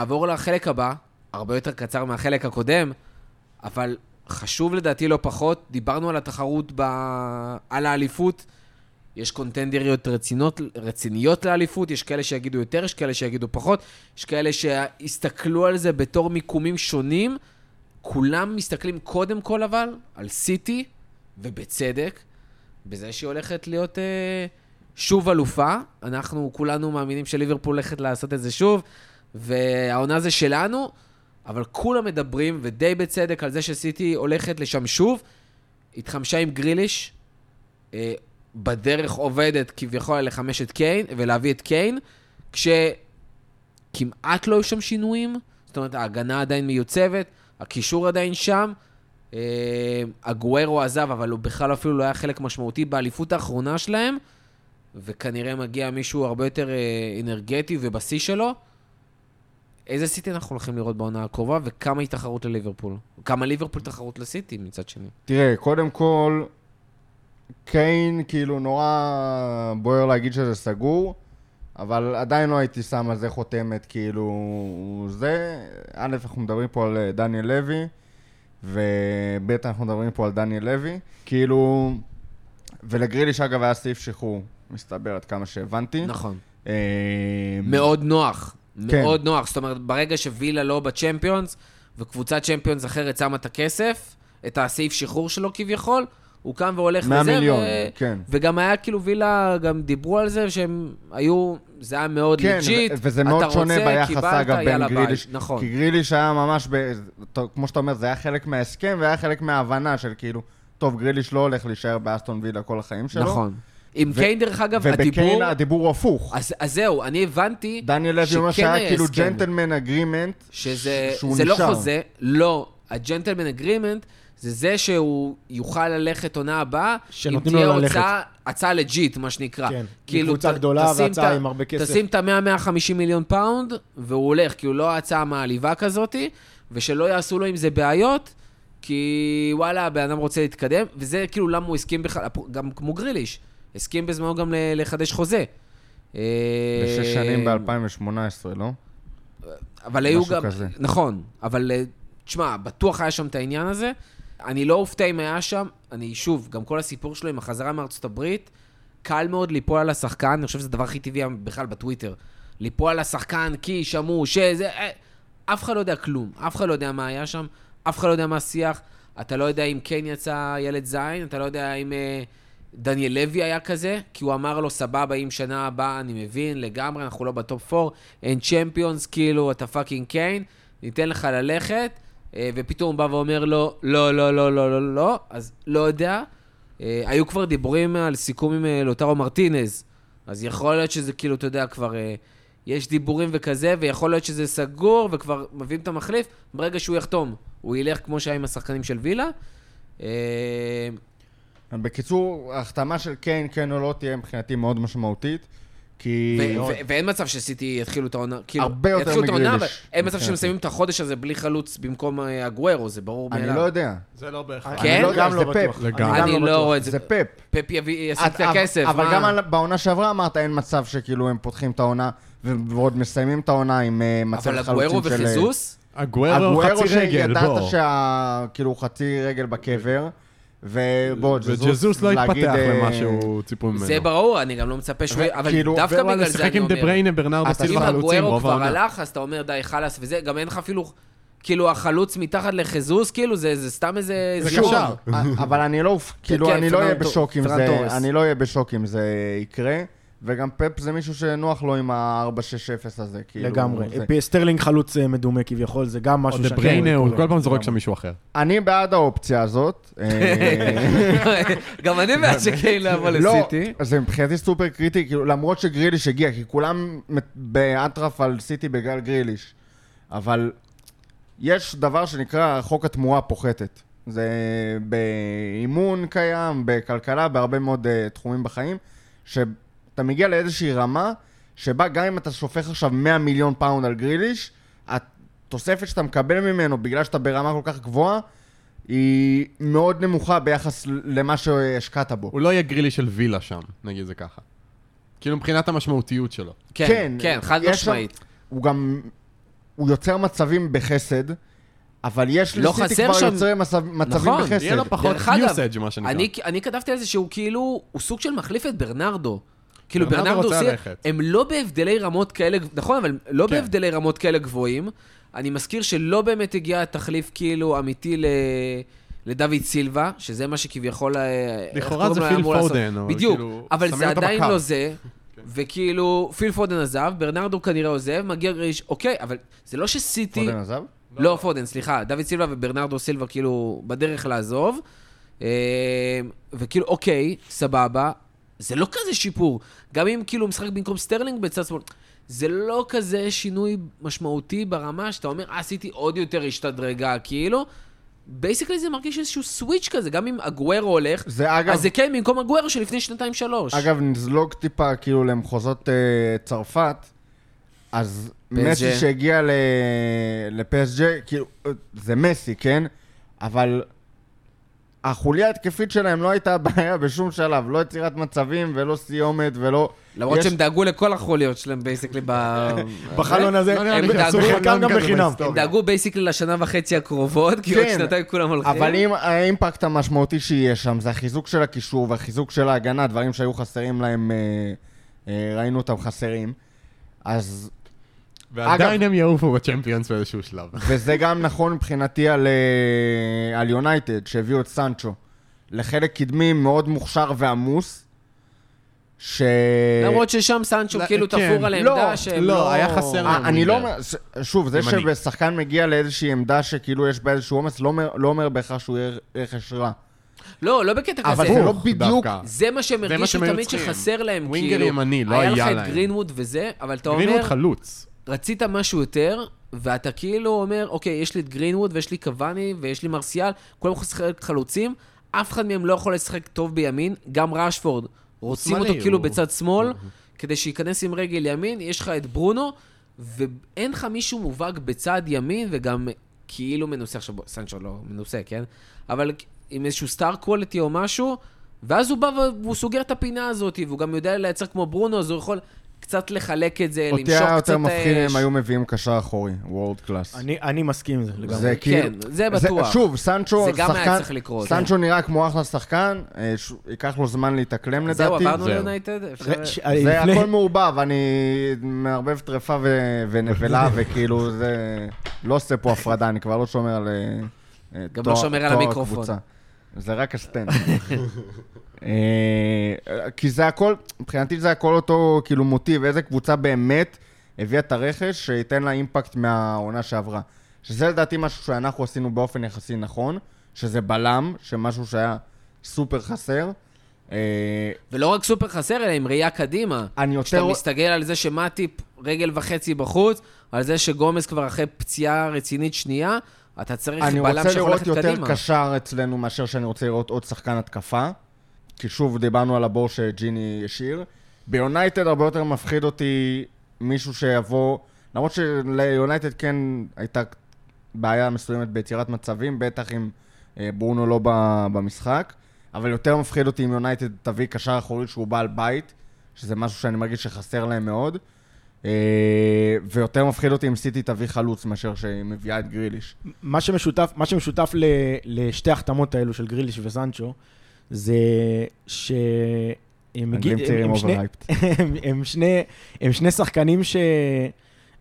נעבור לחלק הבא, הרבה יותר קצר מהחלק הקודם, אבל חשוב לדעתי לא פחות, דיברנו על התחרות ב... על האליפות. יש קונטנדריות רצינות, רציניות לאליפות, יש כאלה שיגידו יותר, יש כאלה שיגידו פחות, יש כאלה שיסתכלו על זה בתור מיקומים שונים. כולם מסתכלים קודם כל אבל על סיטי, ובצדק, בזה שהיא הולכת להיות אה, שוב אלופה. אנחנו כולנו מאמינים שליברפול הולכת לעשות את זה שוב, והעונה זה שלנו, אבל כולם מדברים, ודי בצדק, על זה שסיטי הולכת לשם שוב. התחמשה עם גריליש, אה, בדרך עובדת כביכול לחמש את קיין, ולהביא את קיין, כשכמעט לא היו שם שינויים, זאת אומרת, ההגנה עדיין מיוצבת, הקישור עדיין שם. אה, הגוארו עזב, אבל הוא בכלל אפילו לא היה חלק משמעותי באליפות האחרונה שלהם, וכנראה מגיע מישהו הרבה יותר אה, אנרגטי ובשיא שלו. איזה סיטי אנחנו הולכים לראות בעונה הקרובה, וכמה היא תחרות לליברפול? כמה ליברפול תחרות לסיטי מצד שני? תראה, קודם כל, קיין, כאילו, נורא בוער להגיד שזה סגור, אבל עדיין לא הייתי שם על זה חותמת, כאילו, זה... א', אנחנו מדברים פה על אה, דניאל לוי, וב', אנחנו מדברים פה על דניאל לוי. כאילו... ולגריליש, אגב, היה סעיף שחרור, מסתבר, עד כמה שהבנתי. נכון. אה, מאוד נוח. כן. מאוד נוח. זאת אומרת, ברגע שווילה לא בצ'מפיונס, וקבוצת צ'מפיונס אחרת שמה את הכסף, את הסעיף שחרור שלו כביכול, הוא קם והולך 100 וזה. מיליון, ו... כן. וגם היה כאילו וילה, גם דיברו על זה שהם היו, זה היה מאוד כן, legit. וזה מאוד שונה רוצה, ביחס, קיבלת, אגב, בין יאללה, ביי. גריליש. נכון. כי גריליש היה ממש, ב... כמו שאתה אומר, זה היה חלק מההסכם והיה חלק מההבנה של כאילו, טוב, גריליש לא הולך להישאר באסטון וילה כל החיים שלו. נכון. עם ו- קיין, דרך אגב, ובקיין הדיבור... הדיבור הוא הפוך. אז, אז זהו, אני הבנתי דניאל לוי אומר שהיה היה כאילו. gentleman agreement, שזה שהוא זה לא נשאר. חוזה, לא. ה gentleman agreement זה זה שהוא יוכל ללכת עונה הבאה, שנותנים אם תהיה. הוצאה, הצעה legit, מה שנקרא. כן, כאילו, מקבוצה ת- גדולה והצעה עם הרבה כסף. תשים את ה-100-150 מיליון פאונד, והוא הולך, כאילו לא הצעה מעליבה כזאתי, ושלא יעשו לו עם זה בעיות, כי וואלה, הבן אדם רוצה להתקדם, וזה כאילו למה הוא הסכים בכלל, גם כמו גריליש, הסכים בזמנו גם לחדש חוזה. אה, בשש שנים ב-2018, לא? אבל היו גם... כזה. נכון, אבל אה, תשמע, בטוח היה שם את העניין הזה. אני לא אופתע אם היה שם, אני שוב, גם כל הסיפור שלו עם החזרה מארצות הברית, קל מאוד ליפול על השחקן, אני חושב שזה הדבר הכי טבעי בכלל בטוויטר. ליפול על השחקן כי שמעו שזה... אה, אף אחד לא יודע כלום, אף אחד לא יודע מה היה שם, אף אחד לא יודע מה השיח. אתה לא יודע אם כן יצא ילד זין, אתה לא יודע אם אה, דניאל לוי היה כזה, כי הוא אמר לו, סבבה, אם שנה הבאה, אני מבין, לגמרי, אנחנו לא ב top 4, אין צ'מפיונס, כאילו, אתה fucking קיין, ניתן לך ללכת, אה, ופתאום הוא בא ואומר לו, לא, לא, לא, לא, לא, לא, אז לא יודע. אה, היו כבר דיבורים על סיכום עם אה, לוטרו מרטינז, אז יכול להיות שזה כאילו, אתה יודע, כבר יש דיבורים וכזה, ויכול להיות שזה סגור, וכבר מביאים את המחליף, ברגע שהוא יחתום, הוא ילך כמו שהיה עם השחקנים של וילה. אה, בקיצור, ההחתמה של קיין, כן או לא, תהיה מבחינתי מאוד משמעותית, כי... ו- ו- ואין מצב שסיטי יתחילו את העונה, כאילו, הרבה יותר יתחילו את העונה, מגריליש, אבל אין מצב שהם. מסיימים את החודש הזה בלי חלוץ במקום אה, אגוארו, זה ברור מאליו. אני לא יודע. זה לא בהכרח. אני כן? אני לא גם זה לא פפ. בטוח. אני לא לא. רואה את זה. זה פפ. פפ יביא, ישים את אבל- הכסף, אבל? גם בעונה שעברה אמרת, אין מצב שכאילו הם פותחים את העונה, ועוד מסיימים את העונה עם אה, מצב אבל חלוצים של... וחיזוס? הגוארו חצי רגל, שידעת בוא. שה... כאילו חצי רגל בקבר, ובוא, וג'זוס לא התפתח אה, למה שהוא ציפו ממנו. זה ברור, אני גם לא מצפה שהוא... אבל כאילו, דווקא בגלל זה לשחק אני עם דה אומר... בריינה, ברנרדו אם סילבה חלוצים הגוארו רוב כבר העונה. הלך, אז אתה אומר, די, חלאס וזה, גם אין לך אפילו... כאילו, החלוץ מתחת לחיזוס, כאילו, זה זה סתם איזה... זה. קשר. אה, אבל אני לא, כאילו, כן, אני לא אהיה בשוק אם זה. אני לא אהיה בשוק אם זה יקרה, וגם פפ זה מישהו שנוח לו עם ה-4-6-0 הזה, כאילו. לגמרי. זה- סטרלינג חלוץ אה, מדומה כביכול, זה גם או משהו דה שאני- בריינה, הוא. כל פעם זורק. שם מישהו אחר. אני בעד האופציה הזאת. אה, גם אני בעד שקיין לא יבוא לא, לסיטי. זה מבחינתי סופר קריטי, כאילו, למרות שגריליש הגיע, כי כולם באטרף על סיטי בגלל גריליש. אבל יש דבר שנקרא חוק התמורה הפוחתת. זה באימון קיים, בכלכלה, בהרבה מאוד אה, תחומים בחיים, שאתה מגיע לאיזושהי רמה, שבה גם אם אתה שופך עכשיו 100 מיליון פאונד על גריליש, התוספת שאתה מקבל ממנו, בגלל שאתה ברמה כל כך גבוהה, היא מאוד נמוכה ביחס למה שהשקעת בו. הוא לא יהיה גריליש של וילה שם, נגיד זה ככה. כאילו מבחינת המשמעותיות שלו. כן, כן, כן, חד יש שם- משמעית. הוא גם... הוא יוצר מצבים בחסד, אבל יש לא לסיטי כבר שם- יוצרי מצב, מצבים נכון, בחסד. יהיה לו פחות usage, מה שנקרא. אני, אני כתבתי על זה שהוא כאילו, הוא סוג של מחליף את ברנרדו. כאילו ברנרדו ברנרדו רוצה סי- ללכת. הם לא בהבדלי רמות כאלה, נכון, אבל לא כן. בהבדלי רמות כאלה גבוהים. אני מזכיר שלא באמת הגיע תחליף כאילו אמיתי ל... לדוד סילבה, שזה מה שכביכול... אה, לכאורה זה פיל. פודן, אבל בדיוק, כאילו, אבל זה עדיין. לא זה. וכאילו, פיל פודן עזב, ברנרדו כנראה עוזב, מגיע גריליש, אוקיי, אבל זה לא שסיטי... פודן עזב? לא פודן, סליחה, דוד סילבה וברנרדו סילבה כאילו בדרך לעזוב. אה, וכאילו, אוקיי, סבבה, זה לא כזה שיפור. גם אם כאילו משחק במקום סטרלינג בצד שמאל, זה לא כזה שינוי משמעותי ברמה שאתה אומר, אה, סיטי עוד יותר השתדרגה, כאילו. basically זה מרגיש איזשהו switch כזה, גם אם אגוורו הולך, זה אגב, אז זה כן במקום אגוורו שלפני שנתיים-שלוש. אגב, נזלוג טיפה כאילו למחוזות אה, צרפת, אז מסי שהגיע ל- לפסז' כאילו, זה מסי, כן? אבל החוליה ההתקפית שלהם לא הייתה בעיה בשום שלב, לא יצירת מצבים ולא סיומת ולא... למרות יש- שהם דאגו לכל החוליות שלהם basically ב... בחלון הזה, לא נראה לי הם דאגו- חלקם גם בחינם. הם דאגו basically לשנה וחצי הקרובות, כי עוד כן, שנתיים כולם הולכים. אבל אם האימפקט המשמעותי שיהיה שם זה החיזוק של הקישור והחיזוק של ההגנה, דברים שהיו חסרים להם, אה, אה, ראינו אותם חסרים. אז, ועדיין הם יעופו בצ'מפיונס באיזשהו שלב. וזה גם נכון מבחינתי על, אה, על יונייטד, שהביאו את סנצ'ו. לחלק קדמי מאוד מוכשר ועמוס, ש... למרות ששם סנצ'ו לא, כאילו כן. תפור על לא, העמדה שהם לא, לא... היה חסר אה, להם אני לא ווינגר. אומר, שוב, זה. ששחקן מגיע לאיזושהי עמדה שכאילו יש בה איזשהו עומס, לא אומר- לא אומר בהכרח שהוא יהיה רכש רע. לא, לא בקטע אבל כזה. זה לא בדיוק... דווקא. זה מה שהם זה מה הרגישו תמיד צריכים. שחסר להם, ווינגר כאילו. ימני, לא היה היה לך את להם. גרינווד וזה, אבל אתה גרינווד אומר, חלוץ. רצית משהו יותר, ואתה כאילו אומר, אוקיי, יש לי את גרינווד ויש לי קוואני ויש לי מרסיאל, כולם יכולים לשחק חלוצים, אף אחד מהם לא יכול לשחק טוב בימין, גם רשפורד. רוצים אותו כאילו הוא- בצד שמאל, כדי שייכנס עם רגל ימין, יש לך את ברונו, ואין לך מישהו מובהק בצד ימין, וגם כאילו מנוסה, עכשיו בוא, סנצ'ו לא מנוסה, כן? אבל עם איזשהו סטאר קוולטי או משהו, ואז הוא בא והוא סוגר את הפינה הזאת, והוא גם יודע לייצר כמו ברונו, אז הוא יכול קצת לחלק את זה, אותי למשוך היה קצת יותר מפחיד אם היו מביאים קשר אחורי, וורד קלאס. אני, אני מסכים עם זה לגמרי. זה כאילו... כן, זה בטוח. שוב, סנצ'ו, זה גם היה שחקן- צריך לקרות. סנצ'ו נראה כמו אחלה שחקן, אה, ש- ייקח לו זמן להתאקלם לדעתי. זהו, עברנו. ליונייטד? זה הכל מעורבב, אני מערבב טרפה ו- ונבלה, וכאילו זה... לא עושה פה הפרדה, אני כבר לא שומר על... אה, גם תואר- לא שומר על המיקרופון. זה רק ה stand. אה, כי זה הכל, מבחינתי זה הכל אותו כאילו מוטיב, איזה קבוצה באמת הביאה את הרכש שייתן לה impact מהעונה שעברה. שזה לדעתי משהו שאנחנו עשינו באופן יחסי נכון, שזה בלם, שמשהו שהיה סופר חסר. אה, ולא רק סופר חסר, אלא עם ראייה קדימה. אני כשאתה יותר... מסתכל על זה שמטיפ רגל וחצי בחוץ, על זה שגומז כבר אחרי פציעה רצינית שנייה, אתה צריך אני בלם רוצה שיכול לראות ללכת יותר קדימה. קשר אצלנו מאשר שאני רוצה לראות עוד שחקן התקפה. כי שוב, דיברנו על הבור שג'יני השאיר. ביונייטד הרבה יותר מפחיד אותי מישהו שיבוא, למרות שליונייטד כן הייתה בעיה מסוימת ביצירת מצבים, בטח אם אה, ברונו לא במשחק, אבל יותר מפחיד אותי אם יונייטד תביא קשר אחורי שהוא בעל בית, שזה משהו שאני מרגיש שחסר להם מאוד. אה, ויותר מפחיד אותי אם סיטי תביא חלוץ מאשר שהיא מביאה את גריליש. מה שמשותף, מה שמשותף ל, לשתי החתמות האלו של גריליש וסנצ'ו, זה ש... הם אנגלים צעירים הם שני-. הם, הם, שני, הם שני שחקנים ש...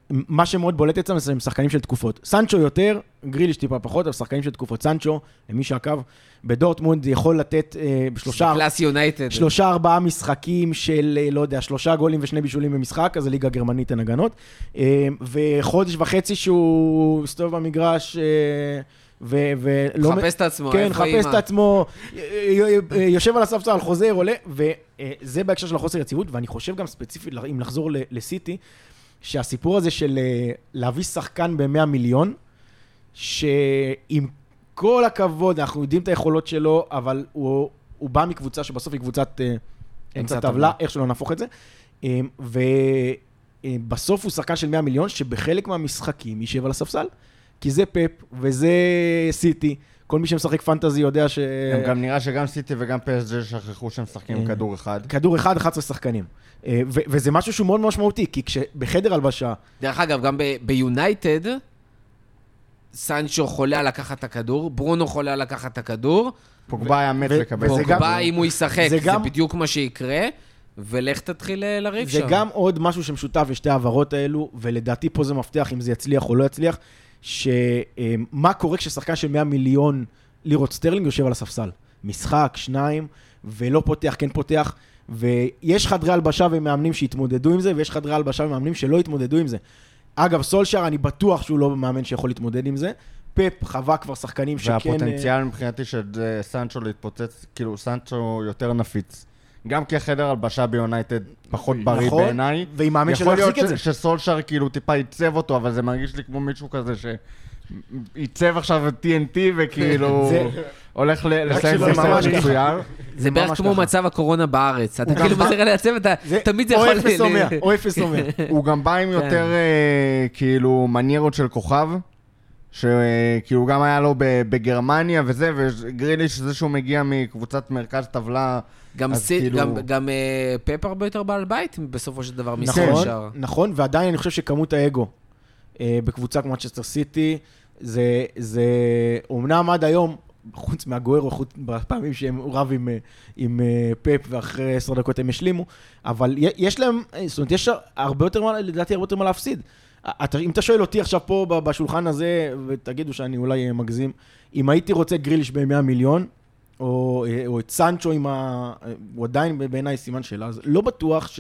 מה שמאוד בולט אצלם זה הם שחקנים של תקופות. סנצ'ו יותר, גריליש טיפה פחות, אבל שחקנים של תקופות. סנצ'ו, למי שעקב, בדורטמונד יכול לתת אה, שלושה, קלאס יונייטד. שלושה ארבעה משחקים של, אה, לא יודע, שלושה גולים ושני בישולים במשחק, אז הליגה הגרמנית אין הגנות. אה, וחודש וחצי שהוא מסתובב במגרש, אה, ולא... מחפש את עצמו, כן, מחפש? את עצמו, יושב על הספסל, חוזר, עולה, וזה בהקשר של החוסר יציבות, ואני חושב גם ספציפית, אם לחזור לסיטי, שהסיפור הזה של אה, להביא שחקן ב-100 מיליון, שעם כל הכבוד, אנחנו יודעים את היכולות שלו, אבל הוא, הוא בא מקבוצה שבסוף היא קבוצת אה, אמצע טבלה. איך שלא נהפוך את זה, אה, ובסוף הוא שחקן של 100 מיליון, שבחלק מהמשחקים יישב על הספסל, כי זה פפ וזה סיטי. כל מי שמשחק פנטזי יודע ש... הם גם נראה שגם סיטי וגם פסג' שכחו שהם משחקים עם אה. כדור אחד. כדור אחד, 11 שחקנים. אה, ו- וזה משהו שהוא מאוד משמעותי, כי כשבחדר הלבשה, דרך אגב, גם ביונייטד, סנצ'ו חולה על לקחת את הכדור, ברונו חולה על לקחת את הכדור, פוגבה היה מת ו- לקבל. פוגבה, אם הוא ישחק, זה זה גם- בדיוק מה שיקרה, ולך תתחיל אה, לריב זה שם. גם עוד משהו שמשותף לשתי העברות האלו, ולדעתי פה זה מפתח אם זה יצליח או לא יצליח, שמה קורה כששחקן של 100 מיליון לירות סטרלינג יושב על הספסל. משחק, שניים, ולא פותח, כן פותח, ויש חדרי הלבשה ומאמנים שהתמודדו עם זה, ויש חדרי הלבשה ומאמנים שלא התמודדו עם זה. אגב, סולשר, אני בטוח שהוא לא מאמן שיכול להתמודד עם זה. פפ חווה כבר שחקנים שכן... אה, והפוטנציאל מבחינתי של אה, סנצ'ו להתפוצץ, כאילו סנצ'ו יותר נפיץ. גם כי החדר הלבשה ביונייטד פחות בריא נכון, בעיניי. ועם מאמן שלא יכול להיות יחזיק את זה. ש- שסולשר כאילו טיפה עיצב אותו, אבל זה מרגיש לי כמו מישהו כזה שעיצב עכשיו את TNT וכאילו הולך לסיים את ככה. מצויר. זה בערך כמו. מצב הקורונה בארץ. אתה כאילו מזהיר לייצב, אתה זה תמיד זה או יכול... אפס או ל- מאה, או אפס או מאה. הוא גם בא עם יותר אה, כאילו מניירות של כוכב, שכאילו גם היה לו בגרמניה וזה, וגריליש זה שהוא מגיע מקבוצת מרכז טבלה, גם אז סי- כאילו- גם- גם אה, פפ הרבה יותר בעל בית בסופו של דבר נכון, מסולשר. נכון, ועדיין אני חושב שכמות האגו אה, בקבוצה כמו צ'סטר סיטי, זה, זה אומנם עד היום, חוץ מהגוארו, חוץ בפעמים שהם רב עם, אה, עם אה, פפ ואחרי עשר דקות הם השלימו, אבל יש להם, זאת אומרת, יש הרבה יותר, מה- לדעתי הרבה יותר מה להפסיד. אם אתה שואל אותי עכשיו פה בשולחן הזה, ותגידו שאני אולי אה, מגזים, אם הייתי רוצה גריליש ב-100 מיליון, או, אה, או את סנצ'ו עם ה... אה, הוא עדיין בעיניי סימן שאלה, אז לא בטוח ש...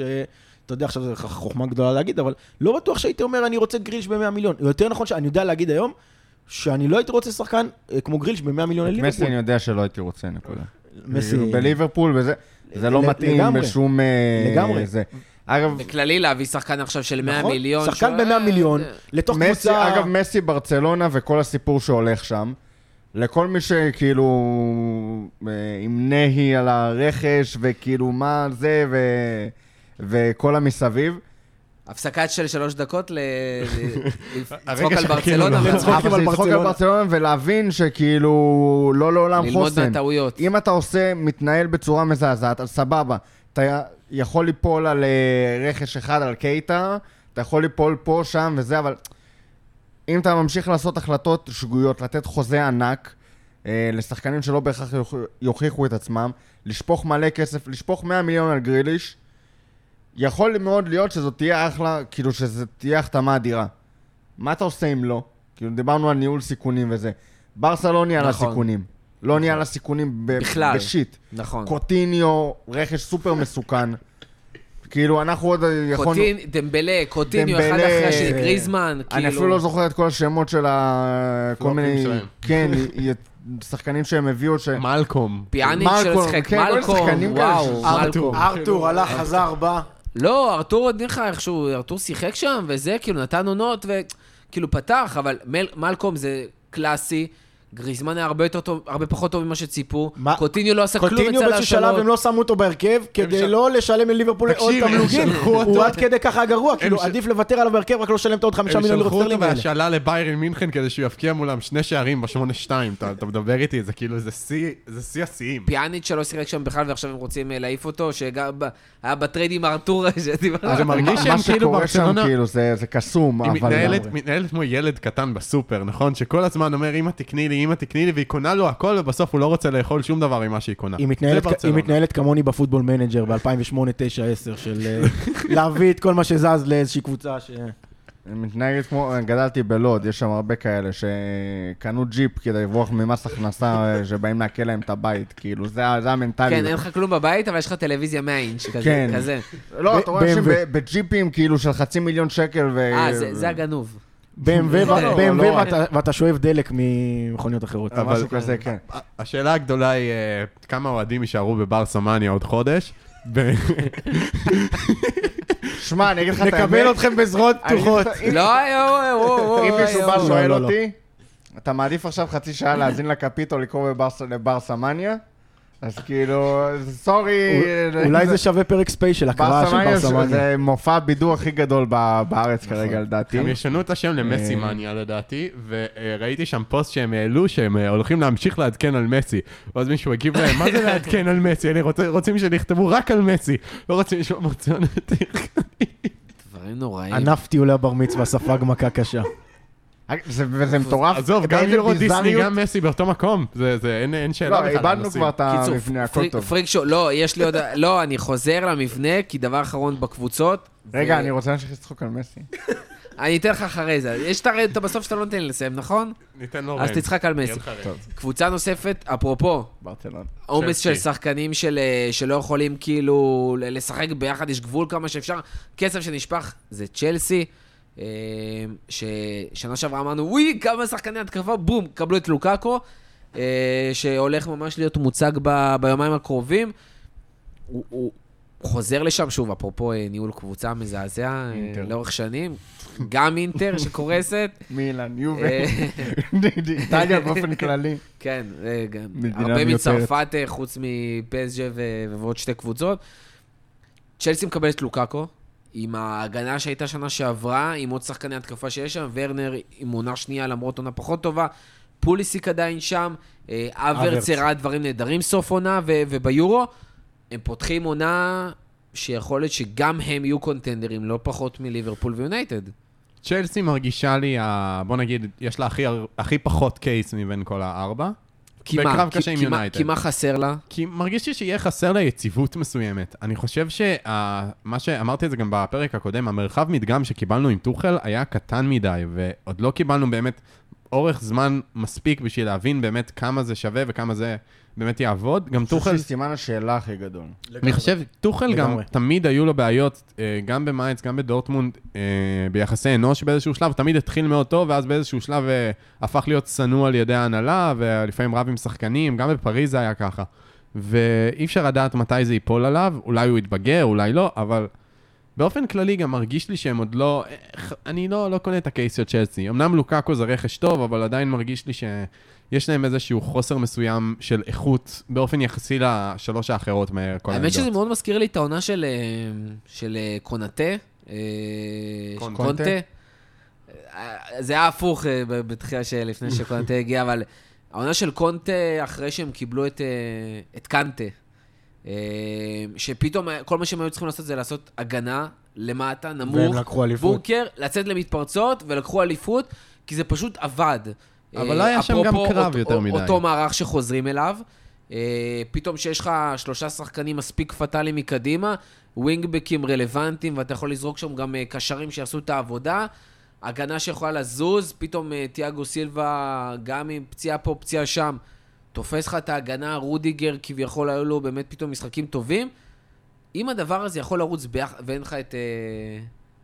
אתה יודע, עכשיו זו חוכמה גדולה להגיד, אבל לא בטוח שהייתי אומר, אני רוצה גריליש ב-100 מיליון. יותר נכון שאני יודע להגיד היום, שאני לא הייתי רוצה שחקן כמו גריליש ב-100 מיליון את מסי לליברפול. אני יודע שלא הייתי רוצה, נקודה. מסי... בליברפול וזה, זה לא מתאים. בשום... לגמרי. זה. אגב, בכללי להביא שחקן עכשיו של 100 נכון? מיליון. שחקן שהוא- ב-100 מיליון, אה, לתוך מסי, קבוצה... אגב, מסי ברצלונה וכל הסיפור שהולך שם, לכל מי שכאילו אה, עם נהי על הרכש, וכאילו מה זה, ו... וכל המסביב. הפסקת של שלוש דקות לצחוק על ברצלונה. אבל על זה לצחוק על ברצלונה. ולהבין שכאילו לא לעולם ללמוד חוסן. מהטעויות. אם אתה עושה, מתנהל בצורה מזעזעת, אז סבבה. יכול ליפול על אה, רכש אחד, על קייטה, אתה יכול ליפול פה, שם וזה, אבל אם אתה ממשיך לעשות החלטות שגויות, לתת חוזה ענק אה, לשחקנים שלא בהכרח יוכ- יוכיחו את עצמם, לשפוך מלא כסף, לשפוך 100 מיליון על גריליש, יכול מאוד להיות שזאת תהיה אחלה, כאילו שזאת תהיה החתמה אדירה. מה אתה עושה אם לא? כאילו דיברנו על ניהול סיכונים וזה. ברסה לא ניהלה נכון. סיכונים. לא ניהלה סיכונים ב- בכלל. בשיט. נכון. קוטיניו, רכש סופר מסוכן. כאילו, אנחנו עוד יכולנו... קוטין, דמבלה, קוטיניו, אחד אחרי השני, אה, גריזמן, אני כאילו... אפילו לא זוכר את כל השמות של ה... כל מיני... כן, שחקנים שהם הביאו ש... מלקום. פיאניץ' שלא מלקום, שיחק, כן, מלקום, וואו, מלקום. ארתור הלך, חזר, בא. לא, ארתור עוד נראה איכשהו, ארתור שיחק שם, וזה, כאילו, נתן עונות, וכאילו פתח, אבל מל, מלקום זה קלאסי, גריזמן היה הרבה יותר טוב, הרבה פחות טוב ממה שציפו, מה- קוטיניו לא עשה כלום קוטיניו אצל באיזשהו שלב ההשאלות. הם לא שמו אותו בהרכב, כדי לא לשלם לליברפול עוד הם תמלוגים. שלחו אותו- הוא עד כדי ככה גרוע, כאילו ש- עדיף לוותר עליו בהרכב, רק לא לשלם את העוד חמישה הם מיליון לירות שלחו אותו סטרלינג האלה. בהשאלה לביירן מינכן כדי שהוא יבקיע מולם שני שערים בשמונה שתיים. אתה אתה מדבר איתי, זה כאילו, זה שיא, זה שיא השיאים. פיאניץ' שלא שיחק שם בכלל, ועכשיו הם רוצים אה, להעיף אותו, שגם ב- היה ב trade עם ארתור, שדיברנו. זה מרגיש מה שהם כאילו שקורה שם, ברצלונה... כאילו, זה זה קסום, היא אבל... מתנהלת, מתנהלת כמו ילד קטן בסופר, נכון? שכל הזמן אומר, אמא תקני לי, אמא תקני לי, והיא קונה לו הכל, ובסוף הוא לא רוצה לאכול שום דבר ממה שהיא קונה. היא מתנהלת, היא. מתנהלת כמוני בפוטבול מנג'ר ב-2008, 2009, 2010, של אה, להביא את כל מה שזז לאיזושהי קבוצה ש... היא מתנהגת כמו, גדלתי בלוד, יש שם הרבה כאלה שקנו ג'יפ כדי לברוח ממס הכנסה אה, שבאים לעקל להם את הבית, כאילו, זה זה המנטליות. כן, אין לך כלום בבית, אבל יש לך טלוויזיה 100 אינץ', כזה. כן. כזה. לא, ב- אתה רואה אנשים BMW. ב- בג'יפים כאילו של חצי מיליון שקל ו... אה, זה זה הגנוב. BMW לא, לא, לא. ואתה- שואב דלק ממכוניות אחרות. אבל- משהו כזה, כן. השאלה הגדולה היא, אה, כמה אוהדים יישארו בברסמניה עוד חודש? שמע, אני אגיד לך את האמת. נקבל אתכם בזרועות פתוחות. לא, יואו, וואו, וואו, אם מישהו בא יואו. שואל. אותי, אתה מעדיף עכשיו חצי שעה להאזין לקפיטול לקרוא בבר- לברסמניה, אז כאילו, sorry. אולי זה שווה פרק special, הקראה של ברסמניה. זה מופע הבידור הכי גדול ב- בארץ נכון. כרגע, לדעתי. הם ישנו את השם למסי אה. מניה לדעתי, וראיתי שם פוסט שהם העלו שהם אה, הולכים להמשיך לעדכן על מסי. ואז מישהו הגיב להם, מה זה לעדכן על מסי? אני רוצים שנכתבו רק על מסי, לא רוצים לשמוע אמוציונט. דברים נוראים. ענף טיולי הבר מצווה ספג מכה קשה. זה- וזה מטורף. עזוב, גם לראות דיסני, גם מסי באותו מקום, זה, זה, אין, אין שאלה לא, בכלל. איבדנו הנושאים. כבר את המבנה, הכל טוב. פריק שואו, לא, יש לי עוד... לא, אני חוזר למבנה, כי דבר אחרון בקבוצות. רגע, ו- אני רוצה להמשיך לצחוק על מסי. אני אתן לך אחרי זה. יש את בסוף שאתה לא נותן לי לסיים, נכון? ניתן לו אז. תצחק על מסי. קבוצה נוספת, אפרופו. עומס של. שחקנים של, אה, שלא יכולים כאילו ל- לשחק ביחד, יש גבול כמה שאפשר. כסף שנשפך זה צ'לסי, ששנה שעברה אמרנו, וואי, כמה שחקני התקפה, בום, קבלו את לוקאקו, אה, שהולך ממש להיות מוצג ב, ביומיים הקרובים. הוא, הוא חוזר לשם, שוב, אפרופו אה, ניהול קבוצה מזעזע אה, אינטר. לאורך שנים, גם אינטר שקורסת. מילאן, יובה. אה, איטליה באופן כללי. כן, גם הרבה. מצרפת חוץ מפסג'ה ועוד שתי קבוצות. צ'לסי מקבלת לוקאקו, עם ההגנה שהייתה שנה שעברה, עם עוד שחקני התקפה שיש שם, ורנר עם עונה שנייה למרות עונה פחות טובה, פוליסיק עדיין שם, אה, אברץ אברץ. הראה דברים נהדרים סוף עונה, ו- וביורו הם פותחים עונה שיכול להיות שגם הם יהיו קונטנדרים, לא פחות מליברפול ויונייטד. צ'לסי מרגישה לי, ה- בוא נגיד, יש לה הכי, הכי פחות קייס מבין כל הארבע. כי מה? בקרב קשה עם יונייטד. כי מה חסר לה? כי מרגיש לי שיהיה חסר לה יציבות מסוימת. אני חושב שמה שאמרתי את זה גם בפרק הקודם, המרחב מדגם שקיבלנו עם טוחל היה קטן מדי, ועוד לא קיבלנו באמת אורך זמן מספיק בשביל להבין באמת כמה זה שווה וכמה זה באמת יעבוד. גם טוחל... טוחל סימן השאלה הכי גדול. אני חושב, טוחל גם. תמיד היו לו בעיות, אה, גם במייץ, גם בדורטמונד, אה, ביחסי אנוש באיזשהו שלב, תמיד התחיל מאוד טוב, ואז באיזשהו שלב אה, הפך להיות שנוא על ידי ההנהלה, ולפעמים רב עם שחקנים, גם בפריז זה היה ככה. ואי אפשר לדעת מתי זה ייפול עליו, אולי הוא יתבגר, אולי לא, אבל באופן כללי גם מרגיש לי שהם עוד לא... אני לא, לא קונה את הקייס של צ'לסי. אמנם לוקאקו זה רכש טוב, אבל עדיין מרגיש לי שיש להם איזשהו חוסר מסוים של איכות באופן יחסי לשלוש האחרות מכל האמת שזה מאוד מזכיר לי את העונה של, אה, של אה. אה, קונטה. קונטה. זה היה הפוך בתחילה שלפני שקונטה הגיע, אבל העונה של קונטה, אחרי שהם קיבלו את, את קנטה, שפתאום אה, כל מה שהם היו צריכים לעשות זה לעשות הגנה למטה, נמוך, והם לקחו אליפות. בונקר, לצאת למתפרצות ולקחו אליפות, כי זה פשוט עבד. אבל אה, לא היה שם גם קרב אותו- יותר מדי. אותו מערך שחוזרים אליו. אה, פתאום שיש לך שלושה שחקנים מספיק פטאליים מקדימה, ווינגבקים רלוונטיים, ואתה יכול לזרוק שם גם קשרים שיעשו את העבודה. הגנה שיכולה לזוז, פתאום תיאגו סילבה, גם עם פציעה פה, פציעה שם, תופס לך את ההגנה, רודיגר כביכול היו לו באמת פתאום משחקים טובים. אם הדבר הזה יכול לרוץ ביחד, ואין לך את... אה,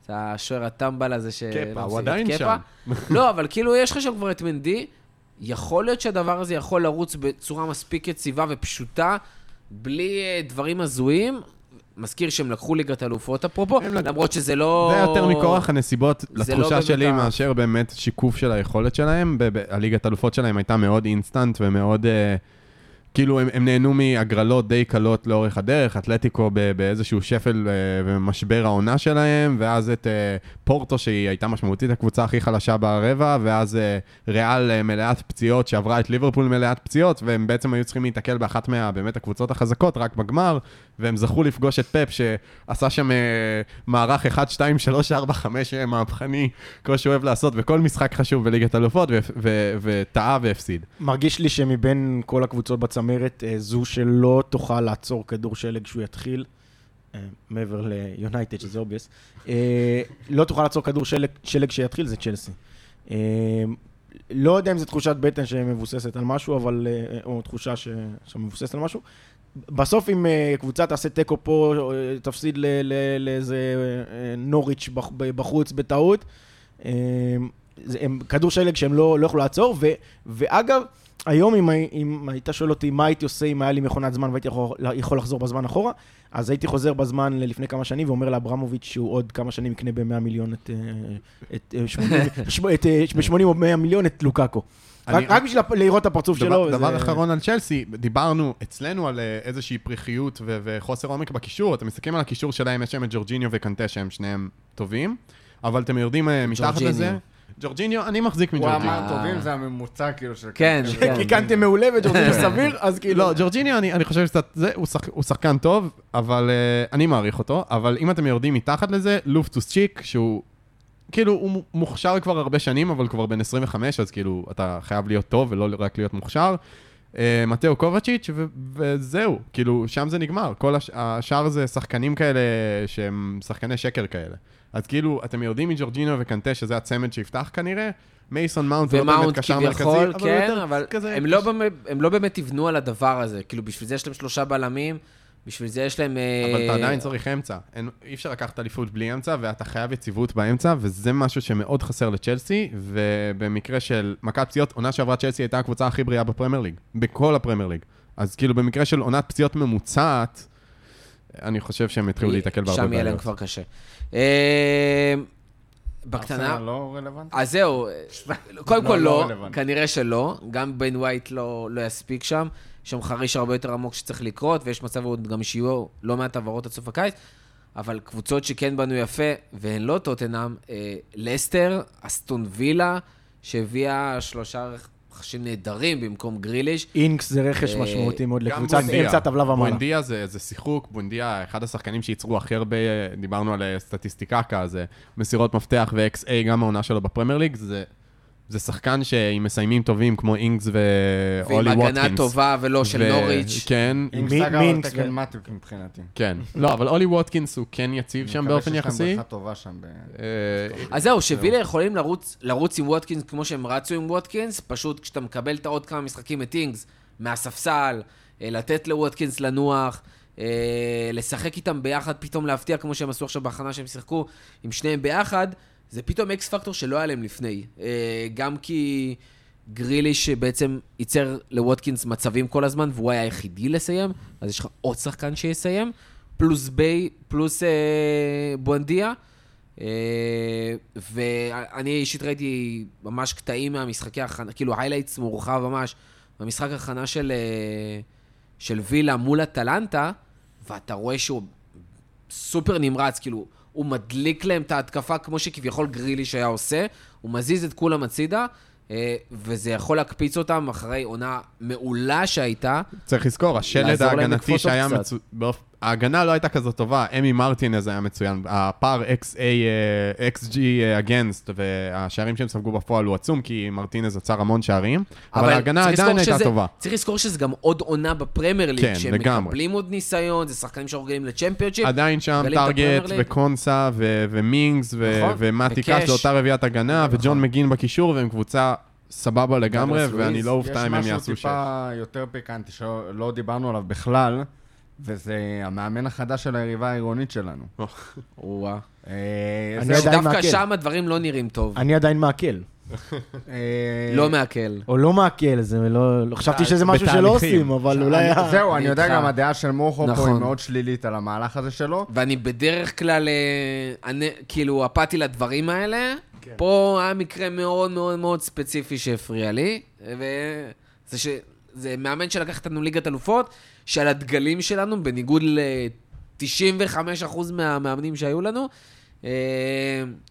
את השוער הטמבל הזה ש... קפה, הוא עדיין קפה. שם. לא, אבל כאילו יש לך שם כבר את מנדי, יכול להיות שהדבר הזה יכול לרוץ בצורה מספיק יציבה ופשוטה, בלי אה, דברים הזויים. מזכיר שהם לקחו ליגת אלופות אפרופו, למרות שזה לא... זה יותר מכורח הנסיבות לא לתחושה באמת שלי ה- מאשר באמת שיקוף של היכולת שלהם. הליגת אלופות שלהם הייתה מאוד אינסטנט ומאוד... אה, כאילו הם, הם נהנו מהגרלות די קלות לאורך הדרך, אתלטיקו באיזשהו שפל אה, ומשבר העונה שלהם, ואז את אה, פורטו שהיא הייתה משמעותית הקבוצה הכי חלשה ברבע, ואז אה, ריאל אה, מלאת פציעות שעברה את ליברפול מלאת פציעות, והם בעצם היו צריכים להיתקל באחת מה... באמת הקבוצות החזקות, רק בגמר, והם זכו לפגוש את פפ שעשה שם אה, מערך 1, 2, 3, 4, 5 אה, מהפכני, כמו שהוא אוהב לעשות בכל משחק חשוב בליגת אלופות, וטעה והפסיד. מרגיש לי שמבין כל הקבוצות בצמרת, אה, זו שלא תוכל לעצור כדור שלג כשהוא יתחיל, אה, מעבר ליונייטד, שזה obvious, לא תוכל לעצור כדור שלג, שלג שיתחיל, זה צ'לסי. לא יודע אם זו תחושת בטן שמבוססת על משהו, אבל... או תחושה ש... שמבוססת על משהו. בסוף אם אה, קבוצה תעשה תיקו פה, אה, תפסיד לאיזה אה, נוריץ' בח- בחוץ בטעות, הם כדור שלג שהם לא, לא יכלו לעצור, ו, ואגב, היום, אם, אם היית שואל אותי מה הייתי עושה אם היה לי מכונת זמן והייתי יכול, יכול לחזור בזמן אחורה, אז הייתי חוזר בזמן ללפני כמה שנים ואומר לאברמוביץ' שהוא עוד כמה שנים יקנה ב-100 מיליון את... אה, את אה, 80 שמ- את, אה, ב-80 או 100 מיליון את לוקאקו. רק רק בשביל לראות את הפרצוף שלו. דבר, זה- דבר אחרון על צ'לסי, דיברנו אצלנו על אה, איזושהי פריחיות ו- וחוסר עומק בקישור, אתם מסתכלים על הקישור שלהם, יש שם את ג'ורג'יניו וקנטה שהם שניהם טובים, אבל אתם יורדים אה, מתחת ג'ורג'יניו. לזה. ג'ורג'יניו, אני מחזיק הוא מג'ורג'יניו. אמר טובים, זה הממוצע כאילו של... כן, קנטה. כן. כי קנטה מעולה וג'ורדינו סביר, אז כאילו... לא, ג'ורג'יניו, אני, אני חושב שקצת, זה, הוא, שח, הוא שחקן טוב, אבל uh, אני מעריך אותו, אבל אם אתם יורדים מתחת לזה, לופטוס צ'יק, שהוא, כאילו, הוא מוכשר כבר הרבה שנים, אבל כבר בן 25, אז כאילו, אתה חייב להיות טוב ולא רק להיות מוכשר. Uh, מתאו קובצ'יץ', ו- וזהו, כאילו, שם זה נגמר. כל הש- השאר זה שחקנים כאלה שהם שחקני שקר כאלה. אז כאילו, אתם יורדים מג'ורג'ינו וקנטה, שזה הצמד שיפתח כנראה, מייסון מאונט הוא לא באמת קשר מרכזי, אבל כן, יותר אבל כזה... הם לא באמת- הם לא באמת יבנו על הדבר הזה. כאילו, בשביל זה יש להם שלושה בלמים, בשביל זה יש להם... אה, אבל אתה עדיין צריך אמצע. אין, אי אפשר לקחת אליפות בלי אמצע, ואתה חייב יציבות באמצע, וזה משהו שמאוד חסר לצ'לסי, ובמקרה של מכת פציעות, עונה שעברה צ'לסי הייתה הקבוצה הכי בריאה בפרמייר ליג, בכל הפרמייר ליג. אז כאילו במקרה של עונת פציעות ממוצעת, אני חושב שהם יתחילו להיתקל בהרבה שם יהיה להם בעיות. כבר קשה. אה, בקטנה... ארסנל לא רלוונטי? אז זהו, קודם לא, כל לא לא. כנראה שלא. גם בן ווייט לא לא יספיק שם. יש שם חריש הרבה יותר עמוק שצריך לקרות, ויש מצב עוד גם שיהיו לא מעט העברות עד סוף הקיץ. אבל קבוצות שכן בנו יפה, והן לא טוטנאם, אה, לסטר, אסטון וילה, שהביאה שלושה רכשים נהדרים במקום גריליש. אינקס זה רכש אה, משמעותי מאוד גם לקבוצת בואנדיה. אמצע הטבלה ומעלה. בואנדיה זה, זה שיחוק, בואנדיה, אחד השחקנים שייצרו הכי הרבה, דיברנו על אה, סטטיסטיקה, זה מסירות מפתח ו-XA, גם העונה שלו בפרמייר ליג, זה, זה שחקן שעם מסיימים טובים כמו אינגס ואולי ועם ווטקינס. הגנה טובה ולא של ו- נוריץ'. כן, עם סאגה אינקס תקן מטיוק מבחינתי. כן. לא, אבל אולי ווטקינס הוא כן יציב שם באופן יחסי. אני מקווה שיש להם בריכה טובה שם. אה, אז זהו, שווילה יכולים לרוץ, לרוץ עם ווטקינס כמו שהם רצו עם ווטקינס, פשוט כשאתה מקבל את העוד כמה משחקים את אינגס מהספסל, אה, לתת לווטקינס לנוח, אה, לשחק איתם ביחד, פתאום להפתיע כמו שהם עשו עכשיו בהכנה שהם שיחקו עם שניהם ביחד, זה פתאום X factor שלא היה להם לפני. אה, גם כי גריליש בעצם ייצר לווטקינס מצבים כל הזמן, והוא היה היחידי לסיים, אז יש לך עוד שחקן שיסיים, פלוס ביי, פלוס אה, בואנדיה. אה, ואני אישית ראיתי ממש קטעים מהמשחקי הכנה, כאילו highlights מורחב ממש, במשחק הכנה של, אה, של וילה מול אטלנטה, ואתה רואה שהוא סופר נמרץ, כאילו, הוא מדליק להם את ההתקפה כמו שכביכול גריליש היה עושה, הוא מזיז את כולם הצידה, אה, וזה יכול להקפיץ אותם אחרי עונה מעולה שהייתה. צריך לזכור, השלד ההגנתי שהיה קצת. ההגנה לא הייתה כזאת טובה, אמי מרטינז היה מצוין, הפער XA, אה, XG אה, against, והשערים שהם ספגו בפועל הוא עצום, כי מרטינז עצר המון שערים, אבל ההגנה צריך עדיין הייתה טובה. צריך לזכור שזה גם עוד עונה בפרמייר ליג, כן, שהם לגמרי. מקבלים עוד ניסיון, זה שחקנים שרגילים לצ'מפיונשיפ. עדיין שם טארגט. וקונסה ו- ומינגס ו- נכון, ומתי. קאש, זו אותה רביעיית הגנה, נכון. וג'ון מגין בקישור, והם קבוצה סבבה לגמרי, ואני לא אופתע אם הם יש יעשו משהו שש. טיפה יותר פיקנטי שלא דיברנו עליו בכלל, וזה המאמן החדש של היריבה העירונית שלנו. וואו. אה, דווקא. שם הדברים לא נראים טוב. אני עדיין מעכל. אה, לא מעכל. או לא מעכל, זה לא... לא- חשבתי שזה משהו שלא. עושים, אבל אולי... זהו, אני יודע. גם הדעה של מוחו פה נכון. היא מאוד שלילית על המהלך הזה שלו. ואני בדרך כלל, אה, אני- כאילו, אפאתי לדברים האלה. כן. פה היה מקרה מאוד מאוד מאוד ספציפי שהפריע לי, וזה ש... זה מאמן שלקח אותנו ליגת אלופות, שעל הדגלים שלנו, בניגוד ל-95% מהמאמנים שהיו לנו, אה,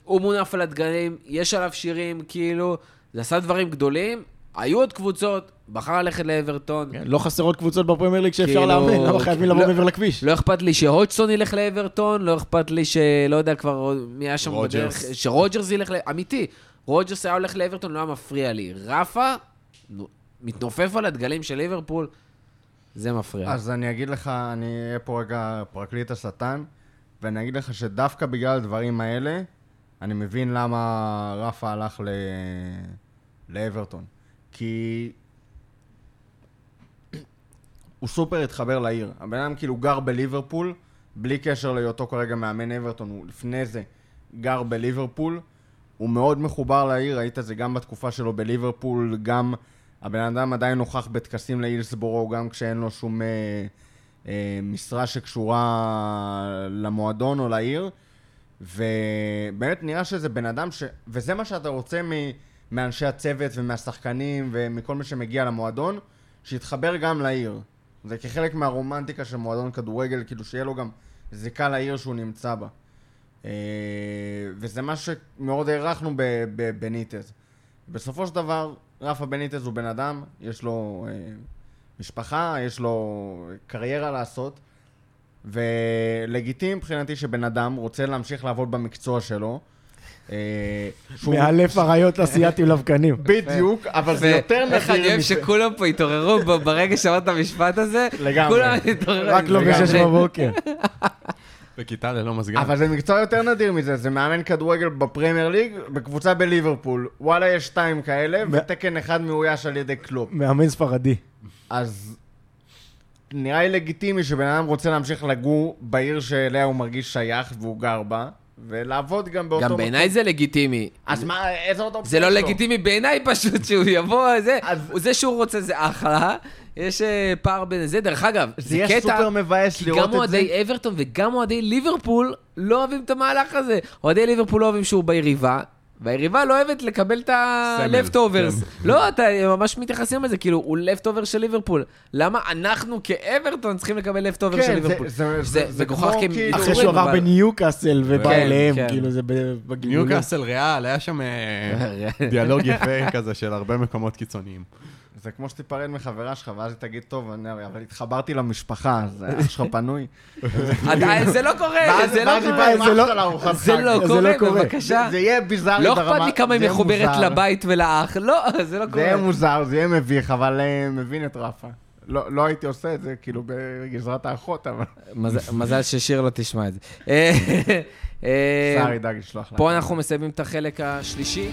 הוא מונף על הדגלים, יש עליו שירים, כאילו, זה עשה דברים גדולים. היו עוד קבוצות, בחר ללכת לאברטון. כן, לא חסרות קבוצות בפרמייר ליג שאפשר כאילו, לאמן, למה חייבים לבוא לא- מעבר לכביש? לא אכפת לי שהודג'סון ילך לאברטון, לא אכפת לי שלא יודע כבר מי היה שם רוג'רס. בדרך, שרוג'רס ילך, אמיתי, רוג'רס היה הולך לאברטון, לא היה מפריע לי. רפה, מתנופף על הדגלים של ליברפול, זה מפריע. אז אני אגיד לך, אני אהיה פה רגע פרקליט השטן, ואני אגיד לך שדווקא בגלל הדברים האלה, אני מבין למה רפה הלך ל... לאברטון. כי הוא סופר התחבר לעיר. הבן אדם כאילו גר בליברפול, בלי קשר להיותו כרגע מאמן אברטון, הוא לפני זה גר בליברפול. הוא מאוד מחובר לעיר, ראית את זה גם בתקופה שלו בליברפול, גם הבן אדם עדיין נוכח בטקסים להילסבורו, גם כשאין לו שום אה, אה, משרה שקשורה למועדון או לעיר. ובאמת נראה שזה בן אדם ש... וזה מה שאתה רוצה מ... מאנשי הצוות ומהשחקנים ומכל מי שמגיע למועדון, שיתחבר גם לעיר. זה כחלק מהרומנטיקה של מועדון כדורגל, כאילו שיהיה לו גם זיקה לעיר שהוא נמצא בה. אה, וזה מה שמאוד הערכנו בבניטז. בסופו של דבר, רפה בניטז הוא בן אדם, יש לו אה, משפחה, יש לו קריירה לעשות, ולגיטימי מבחינתי שבן אדם רוצה להמשיך לעבוד במקצוע שלו. אה, מאלף אריות אסייתים לבקנים. בדיוק, אבל זה יותר נדיר איך אני אוהב מזה. שכולם פה התעוררו ברגע שאמרת את המשפט הזה. לגמרי. כולם התעוררו. רק לא. בשש בבוקר. בכיתה ללא מזגן. אבל זה מקצוע יותר נדיר מזה, זה מאמן כדורגל בפרמייר ליג, בקבוצה בליברפול. וואלה, יש שתיים כאלה, ותקן אחד מאויש על ידי קלופ. מאמן ספרדי. אז נראה לי לגיטימי שבן אדם רוצה להמשיך לגור בעיר שאליה הוא מרגיש שייך והוא גר בה, ולעבוד גם באותו גם בעיניי זה לגיטימי. אז מה, איזה עוד אופציה זה לא? לגיטימי בעיניי פשוט שהוא יבוא, זה, זה שהוא רוצה זה אחלה, יש אה, פער בין זה. דרך אגב, זה זה יהיה קטע, סופר מבאס כי לראות גם את זה. אוהדי אברטון וגם אוהדי ליברפול לא אוהבים את המהלך הזה. אוהדי ליברפול לא אוהבים שהוא ביריבה. והיריבה לא אוהבת לקבל את ה-leftovers. כן. לא, אתה ממש מתייחסים לזה, כאילו, הוא leftover של ליברפול. למה אנחנו כאברטון צריכים לקבל leftover של כן, זה- ליברפול? זה- זה- זה זה כמו מגוחך כאילו- אחרי שהוא עבר אבל- בניוקאסל ובא כן, אליהם, כן. כאילו זה ב- בגלגולים. ניוקאסל ריאל, היה שם אה, דיאלוג יפה כזה של הרבה מקומות קיצוניים. זה כמו שתיפרד מחברה שלך, ואז היא תגיד, טוב, אני- אבל התחברתי למשפחה, אז אח שלך פנוי. זה לא קורה, זה לא קורה. באה עם זה לא- לארוחת זה. לא זה קורה, לא קורה. בבקשה. זה יהיה ביזארי לא ברמה... אכפת לי כמה היא מחוברת. לבית ולאח, לא, זה לא זה יהיה קורה. מוזר, זה יהיה מביך, אבל אה, מבין את רפה. לא לא הייתי עושה את זה, כאילו, בגזרת האחות, אבל... מזל- ששיר לא תשמע את זה. סער ידאג לשלוח לה. פה אנחנו מסיימים את החלק השלישי.